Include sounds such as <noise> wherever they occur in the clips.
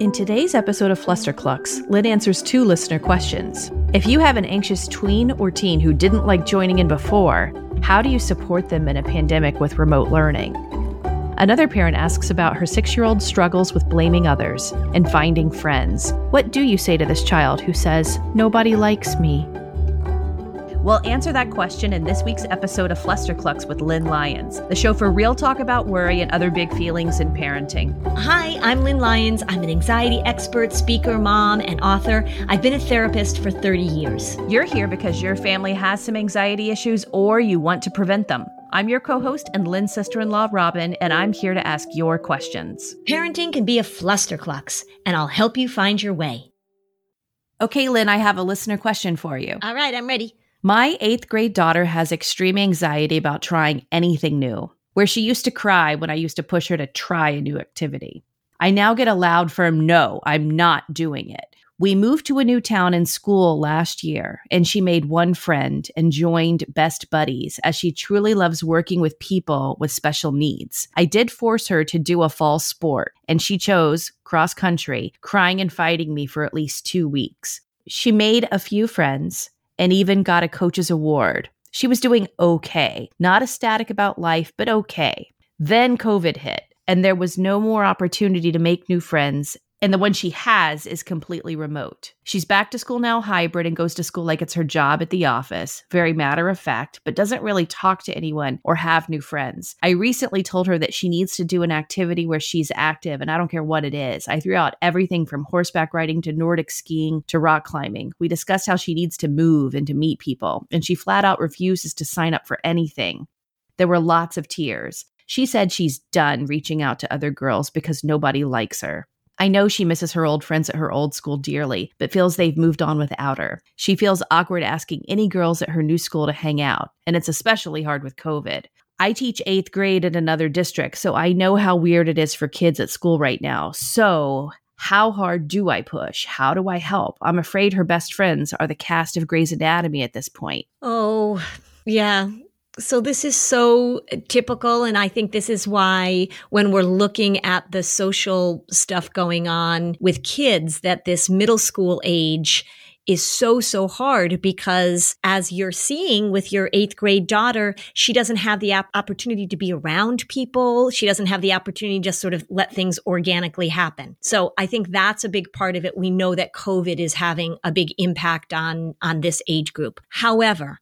In today's episode of Flusterclux, Lynn answers two listener questions. If you have an anxious tween or teen who didn't like joining in before, how do you support them in a pandemic with remote learning? Another parent asks about her six year old struggles with blaming others and finding friends. What do you say to this child who says, Nobody likes me? We'll answer that question in this week's episode of Flusterclux with Lynn Lyons, the show for real talk about worry and other big feelings in parenting. Hi, I'm Lynn Lyons. I'm an anxiety expert, speaker, mom, and author. I've been a therapist for 30 years. You're here because your family has some anxiety issues or you want to prevent them. I'm your co host and Lynn's sister in law, Robin, and I'm here to ask your questions. Parenting can be a flusterclux, and I'll help you find your way. Okay, Lynn, I have a listener question for you. All right, I'm ready. My eighth grade daughter has extreme anxiety about trying anything new, where she used to cry when I used to push her to try a new activity. I now get a loud, firm no, I'm not doing it. We moved to a new town in school last year, and she made one friend and joined Best Buddies as she truly loves working with people with special needs. I did force her to do a fall sport, and she chose cross country, crying and fighting me for at least two weeks. She made a few friends and even got a coach's award. She was doing okay, not ecstatic about life, but okay. Then COVID hit, and there was no more opportunity to make new friends, and the one she has is completely remote. She's back to school now hybrid and goes to school like it's her job at the office, very matter of fact, but doesn't really talk to anyone or have new friends. I recently told her that she needs to do an activity where she's active, and I don't care what it is. I threw out everything from horseback riding to Nordic skiing to rock climbing. We discussed how she needs to move and to meet people, and she flat out refuses to sign up for anything. There were lots of tears. She said she's done reaching out to other girls because nobody likes her. I know she misses her old friends at her old school dearly, but feels they've moved on without her. She feels awkward asking any girls at her new school to hang out, and it's especially hard with COVID. I teach eighth grade in another district, so I know how weird it is for kids at school right now. So, how hard do I push? How do I help? I'm afraid her best friends are the cast of Grey's Anatomy at this point. Oh, yeah. So this is so typical. And I think this is why when we're looking at the social stuff going on with kids, that this middle school age is so, so hard because as you're seeing with your eighth grade daughter, she doesn't have the opportunity to be around people. She doesn't have the opportunity to just sort of let things organically happen. So I think that's a big part of it. We know that COVID is having a big impact on, on this age group. However,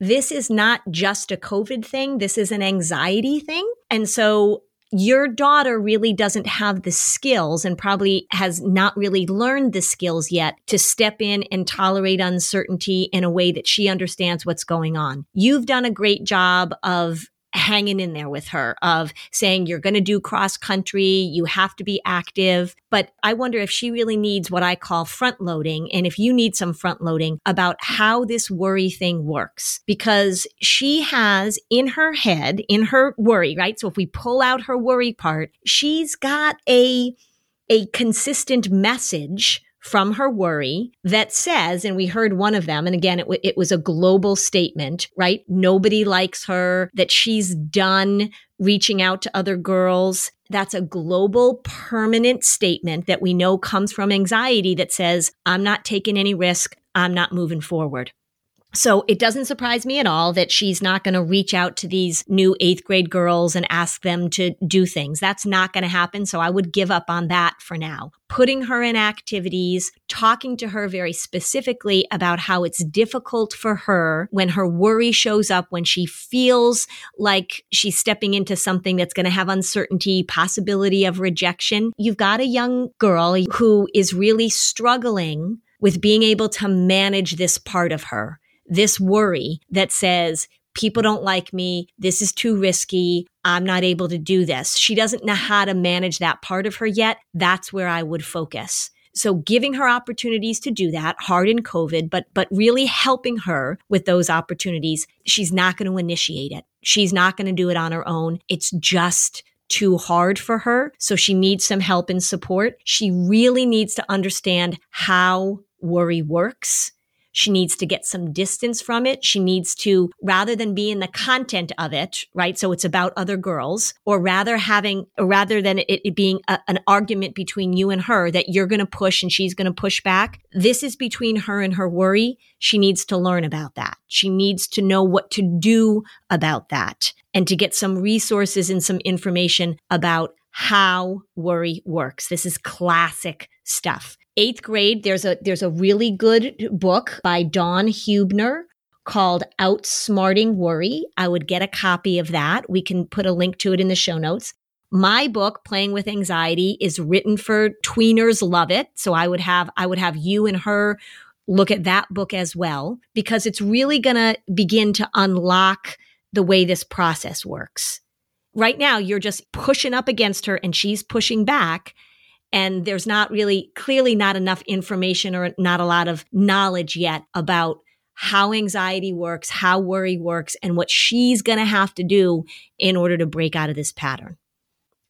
this is not just a COVID thing. This is an anxiety thing. And so your daughter really doesn't have the skills and probably has not really learned the skills yet to step in and tolerate uncertainty in a way that she understands what's going on. You've done a great job of hanging in there with her of saying you're going to do cross country, you have to be active. But I wonder if she really needs what I call front loading. And if you need some front loading about how this worry thing works, because she has in her head, in her worry, right? So if we pull out her worry part, she's got a, a consistent message from her worry that says, and we heard one of them, and again, it, w- it was a global statement, right? Nobody likes her, that she's done reaching out to other girls. That's a global permanent statement that we know comes from anxiety that says, I'm not taking any risk. I'm not moving forward. So it doesn't surprise me at all that she's not going to reach out to these new eighth grade girls and ask them to do things. That's not going to happen. So I would give up on that for now. Putting her in activities, talking to her very specifically about how it's difficult for her when her worry shows up, when she feels like she's stepping into something that's going to have uncertainty, possibility of rejection. You've got a young girl who is really struggling with being able to manage this part of her this worry that says, people don't like me. This is too risky. I'm not able to do this. She doesn't know how to manage that part of her yet. That's where I would focus. So giving her opportunities to do that, hard in COVID, but but really helping her with those opportunities. She's not going to initiate it. She's not going to do it on her own. It's just too hard for her. So she needs some help and support. She really needs to understand how worry works she needs to get some distance from it. She needs to, rather than be in the content of it, right? So it's about other girls, or rather having, or rather than it, it being a, an argument between you and her that you're going to push and she's going to push back. This is between her and her worry. She needs to learn about that. She needs to know what to do about that and to get some resources and some information about how worry works. This is classic stuff eighth grade, there's a there's a really good book by Dawn Huebner called Outsmarting Worry. I would get a copy of that. We can put a link to it in the show notes. My book, Playing with Anxiety, is written for tweeners love it. So I would have I would have you and her look at that book as well because it's really going to begin to unlock the way this process works. Right now, you're just pushing up against her and she's pushing back and there's not really clearly not enough information or not a lot of knowledge yet about how anxiety works, how worry works, and what she's going to have to do in order to break out of this pattern.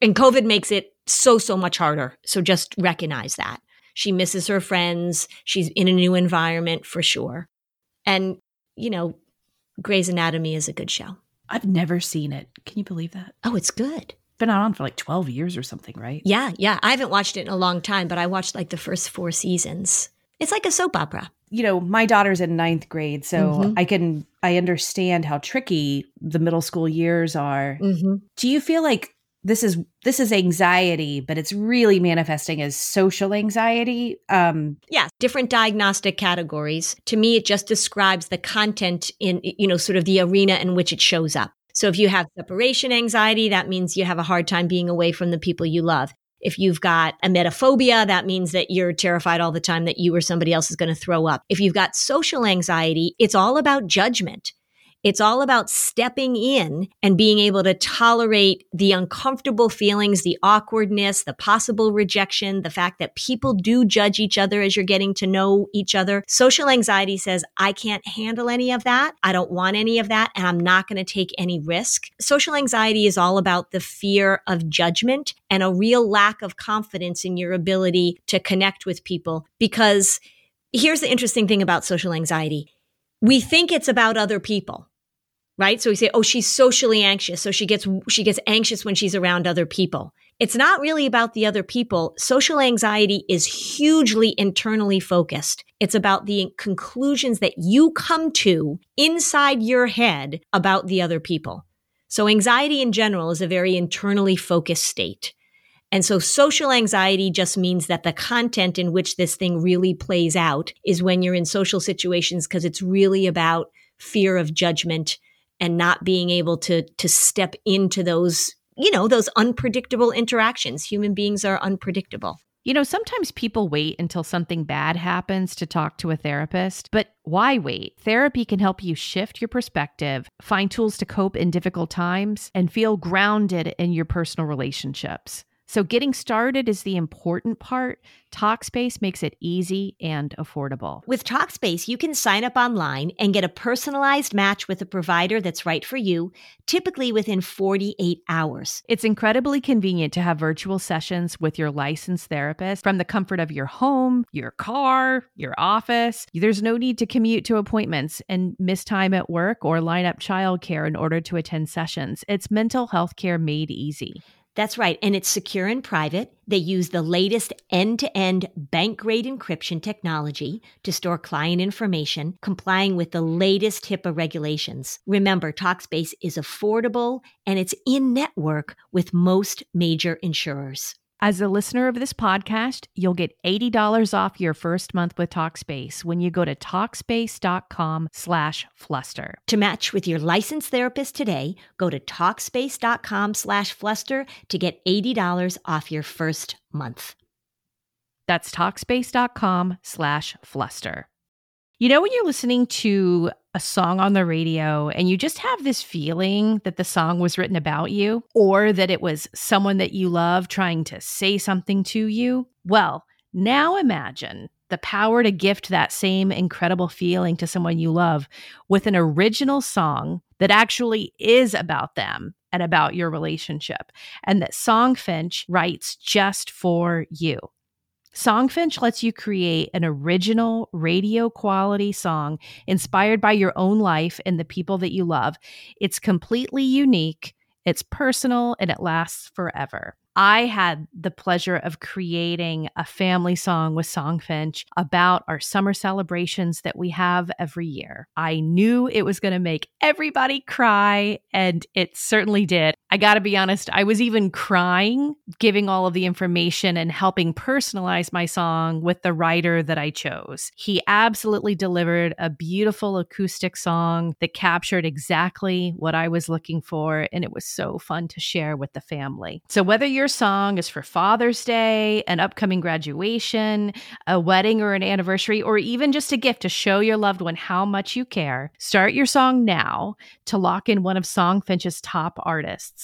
And COVID makes it so, so much harder. So just recognize that. She misses her friends. She's in a new environment for sure. And, you know, Grey's Anatomy is a good show. I've never seen it. Can you believe that? Oh, it's good been on for like 12 years or something, right? Yeah, yeah. I haven't watched it in a long time, but I watched like the first four seasons. It's like a soap opera. You know, my daughter's in ninth grade, so mm-hmm. I can I understand how tricky the middle school years are. Mm-hmm. Do you feel like this is this is anxiety, but it's really manifesting as social anxiety? Um, yeah, different diagnostic categories. To me, it just describes the content in you know sort of the arena in which it shows up. So if you have separation anxiety, that means you have a hard time being away from the people you love. If you've got emetophobia, that means that you're terrified all the time that you or somebody else is going to throw up. If you've got social anxiety, it's all about judgment. It's all about stepping in and being able to tolerate the uncomfortable feelings, the awkwardness, the possible rejection, the fact that people do judge each other as you're getting to know each other. Social anxiety says, I can't handle any of that. I don't want any of that. And I'm not going to take any risk. Social anxiety is all about the fear of judgment and a real lack of confidence in your ability to connect with people because here's the interesting thing about social anxiety. We think it's about other people right? So we say, oh, she's socially anxious. So she gets, she gets anxious when she's around other people. It's not really about the other people. Social anxiety is hugely internally focused. It's about the conclusions that you come to inside your head about the other people. So anxiety in general is a very internally focused state. And so social anxiety just means that the content in which this thing really plays out is when you're in social situations because it's really about fear of judgment, and not being able to to step into those you know those unpredictable interactions human beings are unpredictable you know, sometimes people wait until something bad happens to talk to a therapist, but why wait? Therapy can help you shift your perspective, find tools to cope in difficult times, and feel grounded in your personal relationships. So, getting started is the important part. Talkspace makes it easy and affordable. With Talkspace, you can sign up online and get a personalized match with a provider that's right for you, typically within 48 hours. It's incredibly convenient to have virtual sessions with your licensed therapist from the comfort of your home, your car, your office. There's no need to commute to appointments and miss time at work or line up childcare in order to attend sessions. It's mental health care made easy. That's right. And it's secure and private. They use the latest end to end bank grade encryption technology to store client information, complying with the latest HIPAA regulations. Remember, Talkspace is affordable and it's in network with most major insurers. As a listener of this podcast, you'll get $80 off your first month with Talkspace when you go to Talkspace.com slash fluster. To match with your licensed therapist today, go to Talkspace.com slash fluster to get $80 off your first month. That's Talkspace.com slash fluster. You know, when you're listening to a song on the radio and you just have this feeling that the song was written about you or that it was someone that you love trying to say something to you? Well, Now imagine the power to gift that same incredible feeling to someone you love with an original song that actually is about them and about your relationship, and that Songfinch writes just for you. Songfinch lets you create an original radio quality song inspired by your own life and the people that you love. It's completely unique, it's personal, and it lasts forever. I had the pleasure of creating a family song with Songfinch about our summer celebrations that we have every year. I knew it was going to make everybody cry, and it certainly did. I got to be honest, I was even crying giving all of the information and helping personalize my song with the writer that I chose. He absolutely delivered a beautiful acoustic song that captured exactly what I was looking for, and it was so fun to share with the family. So, whether your song is for Father's Day, an upcoming graduation, a wedding or an anniversary, or even just a gift to show your loved one how much you care, start your song now to lock in one of Songfinch's top artists.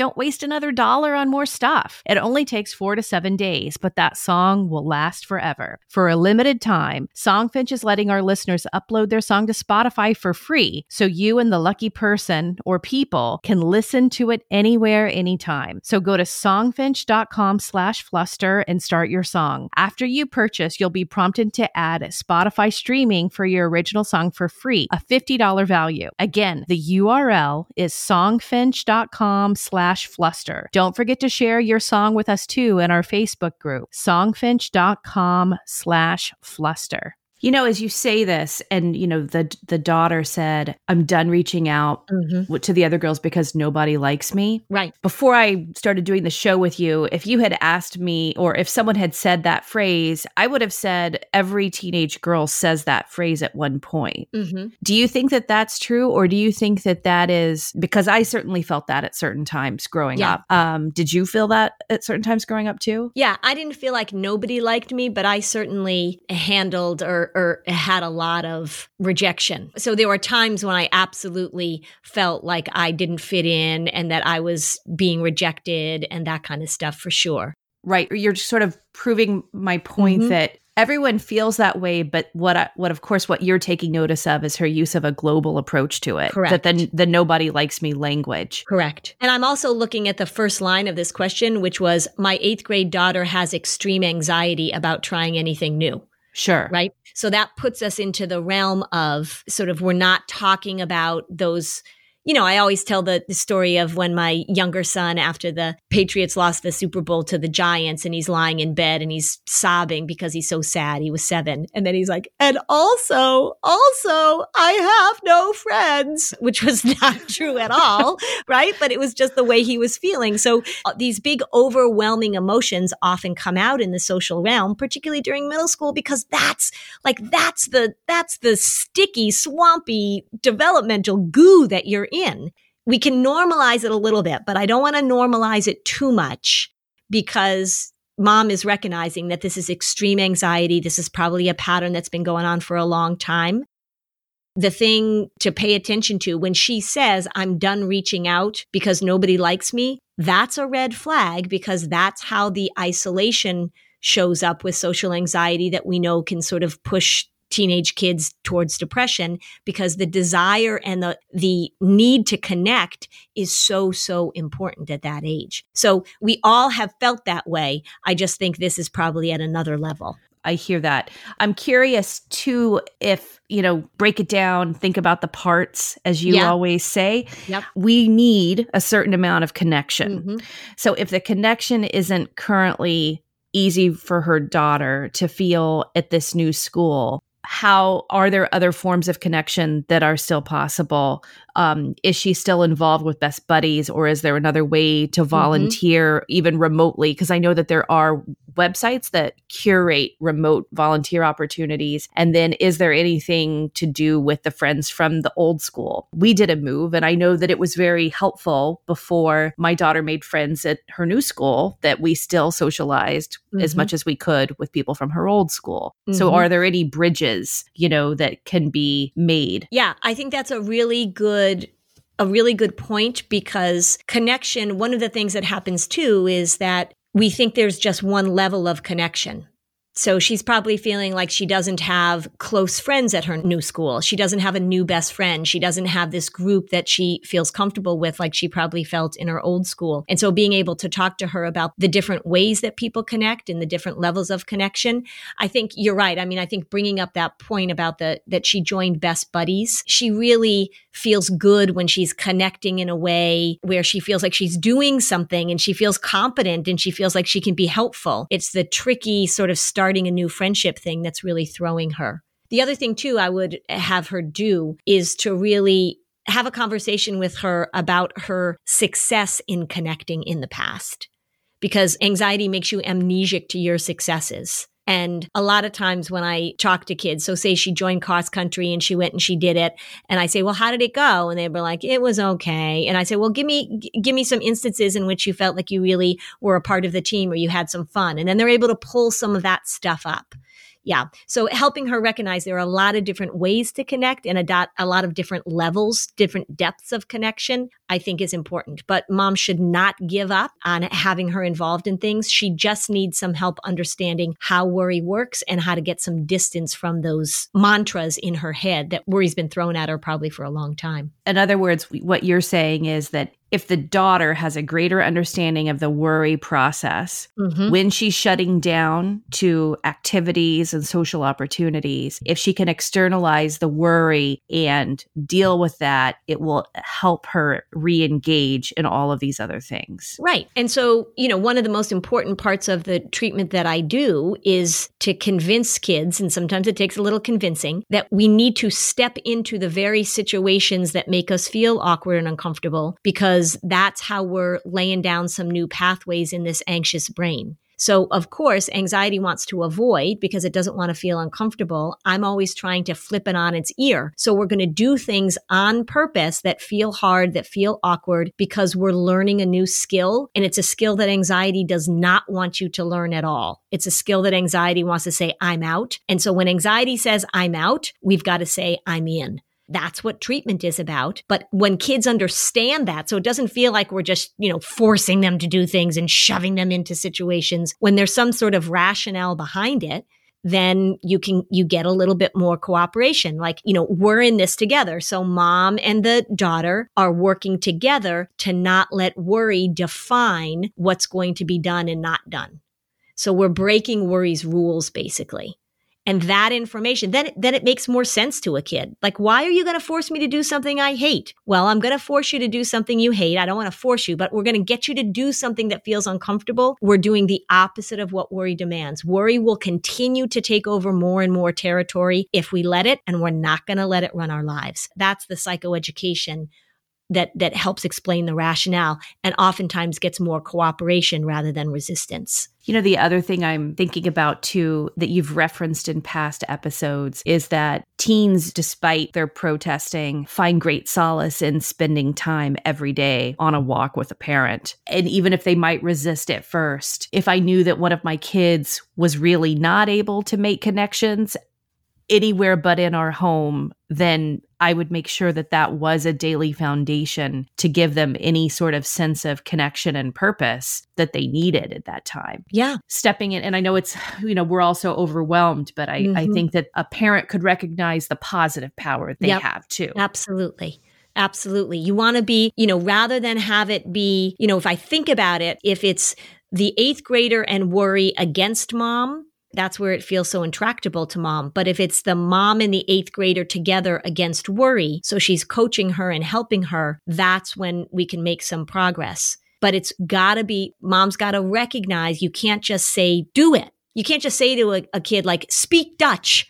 Don't waste another dollar on more stuff. It only takes four to seven days, but that song will last forever. For a limited time, Songfinch is letting our listeners upload their song to Spotify for free so you and the lucky person or people can listen to it anywhere, anytime. So go to songfinch.com slash fluster and start your song. After you purchase, you'll be prompted to add Spotify streaming for your original song for free, a $50 value. Again, the URL is songfinch.com slash slash fluster. Don't forget to share your song with us too in our Facebook group, songfinch.com slash fluster. You know, as you say this, and you know, the the daughter said, "I'm done reaching out mm-hmm. to the other girls because nobody likes me." Right. Before I started doing the show with you, if you had asked me, or if someone had said that phrase, I would have said every teenage girl says that phrase at one point. Mm-hmm. Do you think that that's true, or do you think that that is because I certainly felt that at certain times growing yeah. up? Um, did you feel that at certain times growing up too? Yeah, I didn't feel like nobody liked me, but I certainly handled or or, had a lot of rejection. So there were times when I absolutely felt like I didn't fit in and that I was being rejected and that kind of stuff for sure. Right. You're sort of proving my point mm-hmm. that everyone feels that way but what I, what of course what you're taking notice of is her use of a global approach to it correct that the, the nobody likes me language correct and i'm also looking at the first line of this question which was my 8th grade daughter has extreme anxiety about trying anything new Sure. Right. So that puts us into the realm of sort of we're not talking about those you know, I always tell the, the, story of when my younger son, after the Patriots lost the Super Bowl to the Giants, and he's lying in bed and he's sobbing because he's so sad. He was seven. And then he's like, and also, also, I have no friends, <laughs> which was not <laughs> true at all. right. But it was just the way he was feeling. So uh, these big, overwhelming emotions often come out in the social realm, particularly during middle school, because that's like, that's the, that's the sticky, swampy, developmental goo that you're in. We can normalize it a little bit, but I don't want to normalize it too much because mom is recognizing that this is extreme anxiety. This is probably a pattern that's been going on for a long time. The thing to pay attention to when she says, I'm done reaching out because nobody likes me, that's a red flag because that's how the isolation shows up with social anxiety that we know can sort of push teenage kids towards depression because the desire and the the need to connect is so so important at that age. So we all have felt that way. I just think this is probably at another level. I hear that. I'm curious too if, you know, break it down, think about the parts as you yeah. always say. Yep. We need a certain amount of connection. Mm-hmm. So if the connection isn't currently easy for her daughter to feel at this new school, how are there other forms of connection that are still possible um, is she still involved with best buddies or is there another way to mm-hmm. volunteer mm-hmm. even remotely because i know that there are websites that curate remote volunteer opportunities and then is there anything to do with the friends from the old school we did a move and i know that it was very helpful before my daughter made friends at her new school that we still socialized mm-hmm. as much as we could with people from her old school mm-hmm. so are there any bridges you know that can be made yeah i think that's a really good good a really good point because connection one of the things that happens too is that we think there's just one level of connection. So she's probably feeling like she doesn't have close friends at her new school. She doesn't have a new best friend. She doesn't have this group that she feels comfortable with, like she probably felt in her old school. And so being able to talk to her about the different ways that people connect and the different levels of connection, I think you're right. I mean, I think bringing up that point about the, that she joined Best Buddies, she really feels good when she's connecting in a way where she feels like she's doing something and she feels competent and she feels like she can be helpful. It's the tricky sort of starting a new friendship thing that's really throwing her. The other thing, too, I would have her do is to really have a conversation with her about her success in connecting in the past. Because anxiety makes you amnesic to your successes. And a lot of times when I talk to kids, so say she joined cross country and she went and she did it, and I say, "Well, how did it go?" And they were like, "It was okay." And I say, "Well, give me g- give me some instances in which you felt like you really were a part of the team or you had some fun." And then they're able to pull some of that stuff up yeah. So helping her recognize there are a lot of different ways to connect and a, a lot of different levels, different depths of connection, I think is important. But mom should not give up on having her involved in things. She just needs some help understanding how worry works and how to get some distance from those mantras in her head that worry's been thrown at her probably for a long time. In other words, what you're saying is that if the daughter has a greater understanding of the worry process mm-hmm. when she's shutting down to activities and social opportunities, if she can externalize the worry and deal with that, it will help her re engage in all of these other things. Right. And so, you know, one of the most important parts of the treatment that I do is to convince kids, and sometimes it takes a little convincing, that we need to step into the very situations that make us feel awkward and uncomfortable because that's how we're laying down some new pathways in this anxious brain. So, of course, anxiety wants to avoid because it doesn't want to feel uncomfortable. I'm always trying to flip it on its ear. So, we're going to do things on purpose that feel hard, that feel awkward because we're learning a new skill. And it's a skill that anxiety does not want you to learn at all. It's a skill that anxiety wants to say, I'm out. And so, when anxiety says, I'm out, we've got to say, I'm in. That's what treatment is about. But when kids understand that, so it doesn't feel like we're just, you know, forcing them to do things and shoving them into situations, when there's some sort of rationale behind it, then you can you get a little bit more cooperation. Like you know we're in this together. So mom and the daughter are working together to not let worry define what's going to be done and not done. So we're breaking worry's rules basically and that information, then, then it makes more sense to a kid. Like, why are you going to force me to do something I hate? Well, I'm going to force you to do something you hate. I don't want to force you, but we're going to get you to do something that feels uncomfortable. We're doing the opposite of what worry demands. Worry will continue to take over more and more territory if we let it, and we're not going to let it run our lives. That's the psychoeducation that that helps explain the rationale and oftentimes gets more cooperation rather than resistance. You know, the other thing I'm thinking about too that you've referenced in past episodes is that teens, despite their protesting, find great solace in spending time every day on a walk with a parent. And even if they might resist at first, if I knew that one of my kids was really not able to make connections anywhere but in our home, then I would make sure that that was a daily foundation to give them any sort of sense of connection and purpose that they needed at that time. Yeah. Stepping in, and I know it's, you know, we're also overwhelmed, but I, mm-hmm. I think that a parent could recognize the positive power they yep. have too. Absolutely. Absolutely. You want to be, you know, rather than have it be, you know, if I think about it, if it's the eighth grader and worry against mom, that's where it feels so intractable to mom. But if it's the mom and the eighth grader together against worry, so she's coaching her and helping her, that's when we can make some progress. But it's gotta be, mom's gotta recognize you can't just say, do it. You can't just say to a, a kid, like, speak Dutch.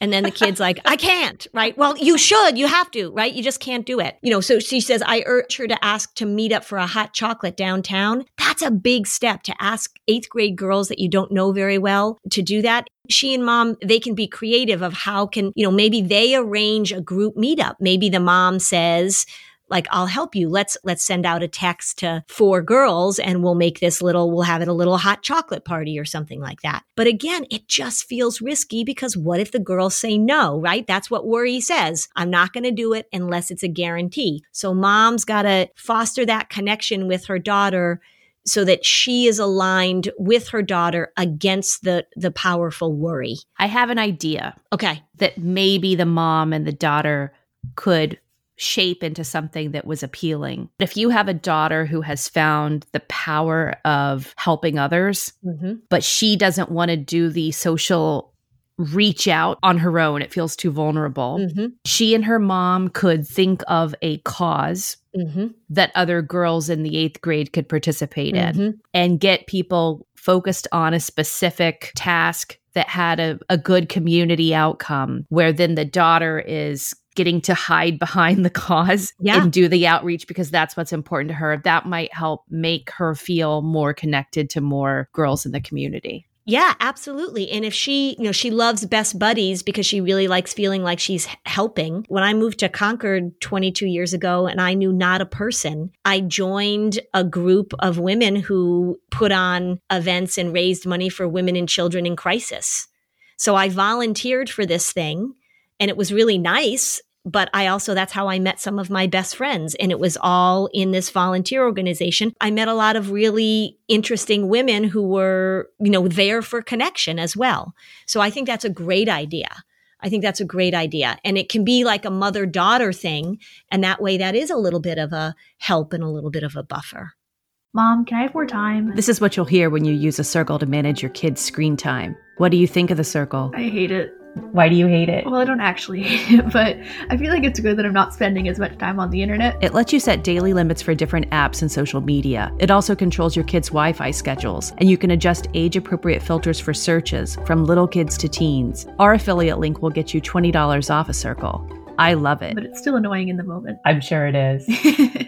And then the kid's like, I can't, right? Well, you should, you have to, right? You just can't do it. You know, so she says, I urge her to ask to meet up for a hot chocolate downtown. That's a big step to ask eighth grade girls that you don't know very well to do that she and mom they can be creative of how can you know maybe they arrange a group meetup maybe the mom says like I'll help you. Let's let's send out a text to four girls and we'll make this little we'll have it a little hot chocolate party or something like that. But again, it just feels risky because what if the girls say no, right? That's what worry says. I'm not going to do it unless it's a guarantee. So mom's got to foster that connection with her daughter so that she is aligned with her daughter against the the powerful worry. I have an idea. Okay. That maybe the mom and the daughter could shape into something that was appealing. If you have a daughter who has found the power of helping others, mm-hmm. but she doesn't want to do the social reach out on her own, it feels too vulnerable. Mm-hmm. She and her mom could think of a cause mm-hmm. that other girls in the eighth grade could participate in mm-hmm. and get people focused on a specific task that had a, a good community outcome, where then the daughter is getting to hide behind the cause yeah. and do the outreach because that's what's important to her. That might help make her feel more connected to more girls in the community. Yeah, absolutely. And if she, you know, she loves best buddies because she really likes feeling like she's helping. When I moved to Concord 22 years ago and I knew not a person, I joined a group of women who put on events and raised money for women and children in crisis. So I volunteered for this thing and it was really nice but I also, that's how I met some of my best friends. And it was all in this volunteer organization. I met a lot of really interesting women who were, you know, there for connection as well. So I think that's a great idea. I think that's a great idea. And it can be like a mother daughter thing. And that way, that is a little bit of a help and a little bit of a buffer. Mom, can I have more time? This is what you'll hear when you use a circle to manage your kids' screen time. What do you think of the circle? I hate it. Why do you hate it? Well, I don't actually <laughs> hate it, but I feel like it's good that I'm not spending as much time on the internet. It lets you set daily limits for different apps and social media. It also controls your kids' Wi Fi schedules, and you can adjust age appropriate filters for searches from little kids to teens. Our affiliate link will get you $20 off a circle. I love it. But it's still annoying in the moment. I'm sure it is. <laughs>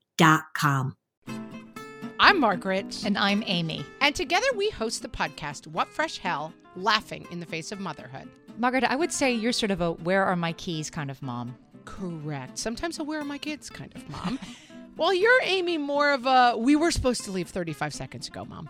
com. I'm Margaret. And I'm Amy. And together we host the podcast, What Fresh Hell Laughing in the Face of Motherhood. Margaret, I would say you're sort of a where are my keys kind of mom. Correct. Sometimes a where are my kids kind of mom. <laughs> well, you're Amy more of a we were supposed to leave 35 seconds ago, mom.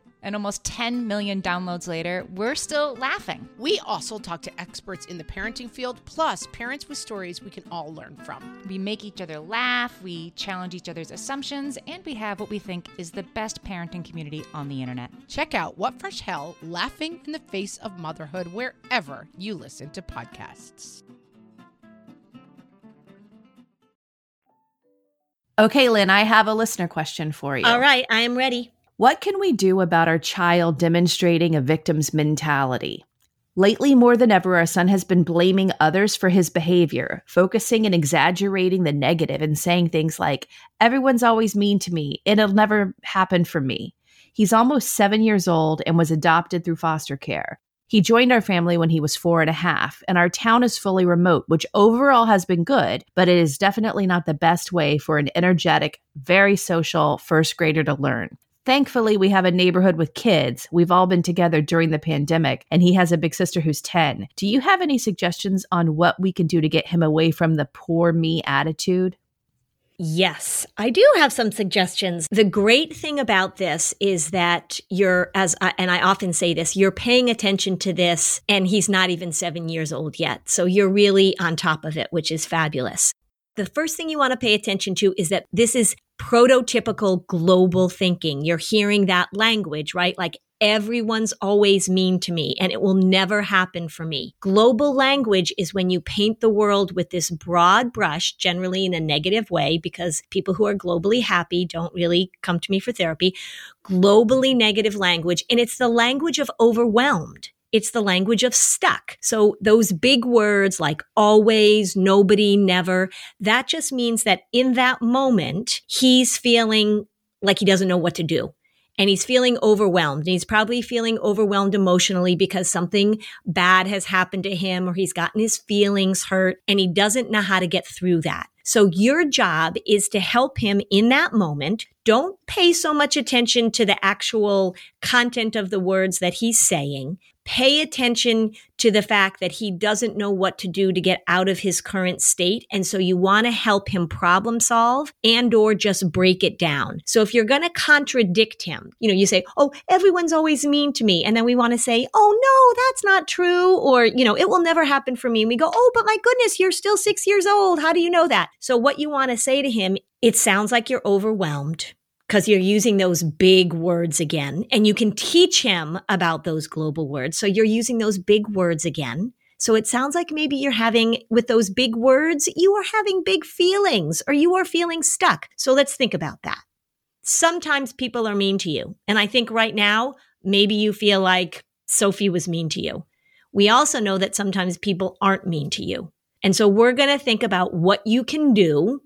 And almost 10 million downloads later, we're still laughing. We also talk to experts in the parenting field, plus parents with stories we can all learn from. We make each other laugh, we challenge each other's assumptions, and we have what we think is the best parenting community on the internet. Check out What Fresh Hell Laughing in the Face of Motherhood wherever you listen to podcasts. Okay, Lynn, I have a listener question for you. All right, I am ready. What can we do about our child demonstrating a victim's mentality? Lately, more than ever, our son has been blaming others for his behavior, focusing and exaggerating the negative and saying things like, Everyone's always mean to me. It'll never happen for me. He's almost seven years old and was adopted through foster care. He joined our family when he was four and a half, and our town is fully remote, which overall has been good, but it is definitely not the best way for an energetic, very social first grader to learn. Thankfully, we have a neighborhood with kids. We've all been together during the pandemic, and he has a big sister who's 10. Do you have any suggestions on what we can do to get him away from the poor me attitude? Yes, I do have some suggestions. The great thing about this is that you're, as I, and I often say this, you're paying attention to this, and he's not even seven years old yet. So you're really on top of it, which is fabulous. The first thing you want to pay attention to is that this is prototypical global thinking. You're hearing that language, right? Like everyone's always mean to me and it will never happen for me. Global language is when you paint the world with this broad brush, generally in a negative way, because people who are globally happy don't really come to me for therapy. Globally negative language. And it's the language of overwhelmed. It's the language of stuck. So those big words like always, nobody, never, that just means that in that moment, he's feeling like he doesn't know what to do. And he's feeling overwhelmed. And he's probably feeling overwhelmed emotionally because something bad has happened to him or he's gotten his feelings hurt and he doesn't know how to get through that. So your job is to help him in that moment. Don't pay so much attention to the actual content of the words that he's saying pay attention to the fact that he doesn't know what to do to get out of his current state. And so you want to help him problem solve and or just break it down. So if you're going to contradict him you know you say oh everyone's always mean to me. And then we want to say oh no that's not true or you know it will never happen for me. And we go oh but my goodness you're still 6 years old. How do you know that? So what you want to say to him it sounds like you're overwhelmed because you're using those big words again. And you can teach him about those global words. So you're using those big words again. So it sounds like maybe you're having, with those big words, you are having big feelings or you are feeling stuck. So let's think about that. Sometimes people are mean to you. And I think right now, maybe you feel like Sophie was mean to you. We also know that sometimes people aren't mean to you. And so we're going to think about what you can do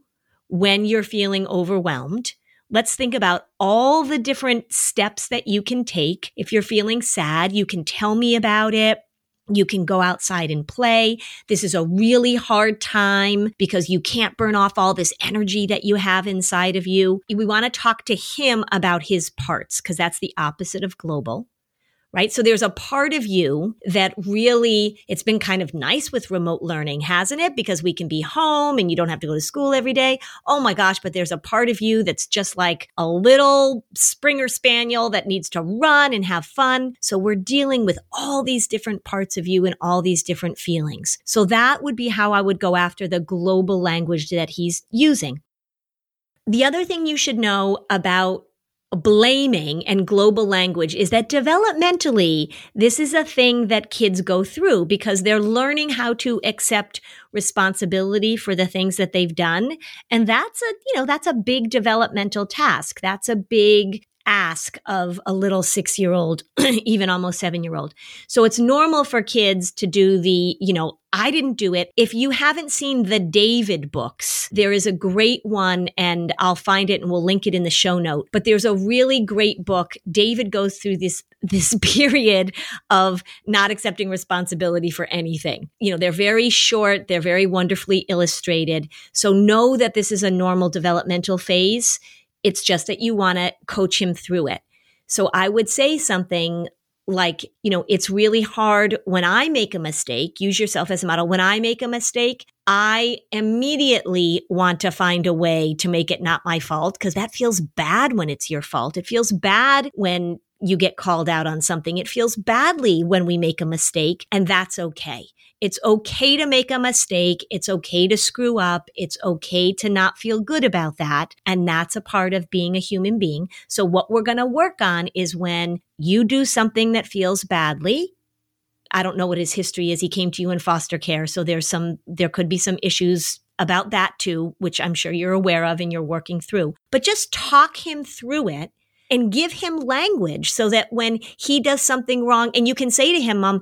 when you're feeling overwhelmed Let's think about all the different steps that you can take. If you're feeling sad, you can tell me about it. You can go outside and play. This is a really hard time because you can't burn off all this energy that you have inside of you. We want to talk to him about his parts because that's the opposite of global right? So there's a part of you that really, it's been kind of nice with remote learning, hasn't it? Because we can be home and you don't have to go to school every day. Oh my gosh, but there's a part of you that's just like a little Springer Spaniel that needs to run and have fun. So we're dealing with all these different parts of you and all these different feelings. So that would be how I would go after the global language that he's using. The other thing you should know about blaming and global language is that developmentally, this is a thing that kids go through because they're learning how to accept responsibility for the things that they've done. And that's a, you know, that's a big developmental task. That's a big ask of a little six year old, <clears throat> even almost seven year old. So it's normal for kids to do the, you know, I didn't do it. If you haven't seen the David books, there is a great one and I'll find it and we'll link it in the show note. But there's a really great book. David goes through this <laughs> this period of not accepting responsibility for anything. You know, they're very short, they're very wonderfully illustrated. So know that this is a normal developmental phase it's just that you want to coach him through it. So I would say something like, you know, it's really hard when I make a mistake. Use yourself as a model. When I make a mistake, I immediately want to find a way to make it not my fault because that feels bad when it's your fault. It feels bad when you get called out on something. It feels badly when we make a mistake, and that's okay. It's okay to make a mistake. It's okay to screw up. It's okay to not feel good about that. And that's a part of being a human being. So what we're going to work on is when you do something that feels badly, I don't know what his history is. He came to you in foster care. So there's some, there could be some issues about that too, which I'm sure you're aware of and you're working through. But just talk him through it and give him language so that when he does something wrong, and you can say to him, Mom,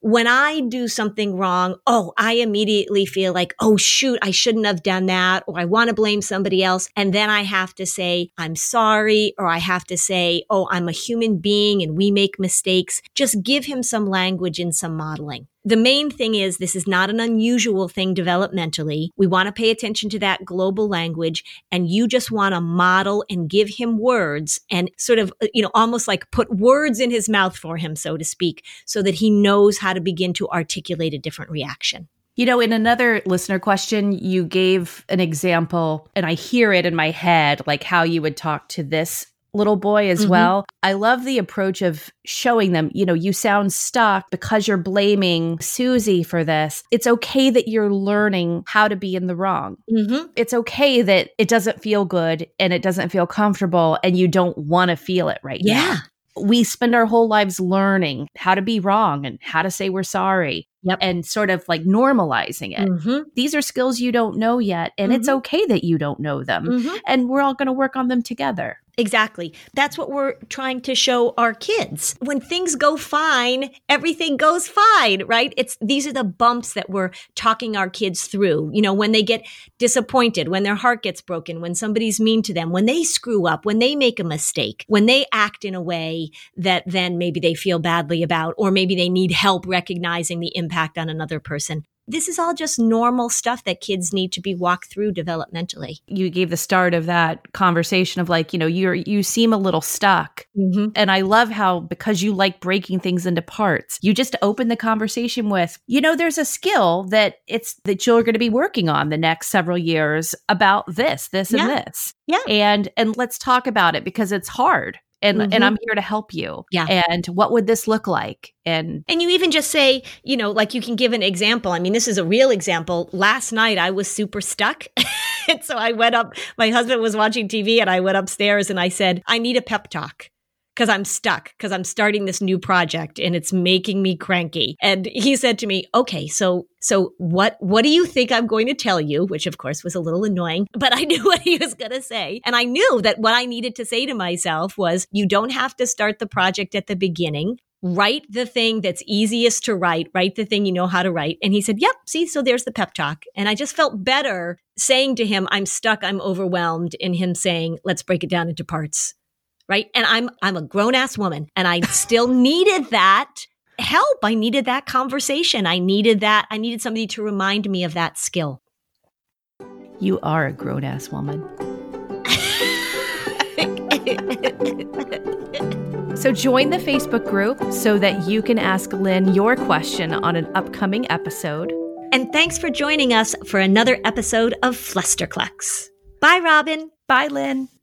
when I do something wrong, oh, I immediately feel like, oh, shoot, I shouldn't have done that, or I want to blame somebody else. And then I have to say, I'm sorry, or I have to say, oh, I'm a human being and we make mistakes. Just give him some language and some modeling the main thing is this is not an unusual thing developmentally. We want to pay attention to that global language and you just want to model and give him words and sort of, uh, you know, almost like put words in his mouth for him, so to speak, so that he knows how to begin to articulate a different reaction. You know, in another listener question, you gave an example, and I hear it in my head, like how you would talk to this little boy as mm-hmm. well. I love the approach of showing them, you know, you sound stuck because you're blaming Susie for this. It's okay that you're learning how to be in the wrong. Mm-hmm. It's okay that it doesn't feel good and it doesn't feel comfortable and you don't want to feel it right yeah. now we spend our whole lives learning how to be wrong and how to say we're sorry yep. and sort of like normalizing it. Mm-hmm. These are skills you don't know yet, and mm-hmm. it's okay that you don't know them. Mm-hmm. And we're all going to work on them together. Exactly. That's what we're trying to show our kids. When things go fine, everything goes fine, right? It's these are the bumps that we're talking our kids through. You know, when they get disappointed, when their heart gets broken, when somebody's mean to them, when they screw up, when they make a mistake, when they act in a way that then maybe they feel badly about or maybe they need help recognizing the impact on another person this is all just normal stuff that kids need to be walked through developmentally. You gave the start of that conversation of like, you know, you're you seem a little stuck. Mm-hmm. And I love how because you like breaking things into parts, you just open the conversation with, you know, there's a skill that it's that you're going to be working on the next several years about this, this yeah. and this. Yeah. And and let's talk about it because it's hard and mm-hmm. and I'm here to help you. Yeah. And what would this look like? And and you even just say, you know, like you can give an example. I mean, this is a real example. Last night I was super stuck. <laughs> and so I went up, my husband was watching TV and I went upstairs and I said, I need a pep talk because I'm stuck because I'm starting this new project and it's making me cranky. And he said to me, "Okay, so so what what do you think I'm going to tell you?" Which of course was a little annoying, but I <laughs> knew what he was going to say. And I knew that what I needed to say to myself was, "You don't have to start the project at the beginning." Write the thing that's easiest to write, write the thing you know how to write. And he said, Yep, see, so there's the pep talk. And I just felt better saying to him, I'm stuck, I'm overwhelmed, in him saying, Let's break it down into parts right? And I'm I'm a grown ass woman and I still <laughs> needed that help. I needed that conversation. I needed that I needed somebody to remind me of that skill. You are a grown ass woman. <laughs> so join the Facebook group so that you can ask Lynn your question on an upcoming episode. And thanks for joining us for another episode of Flusterclux. Bye, Robin. Bye, Lynn.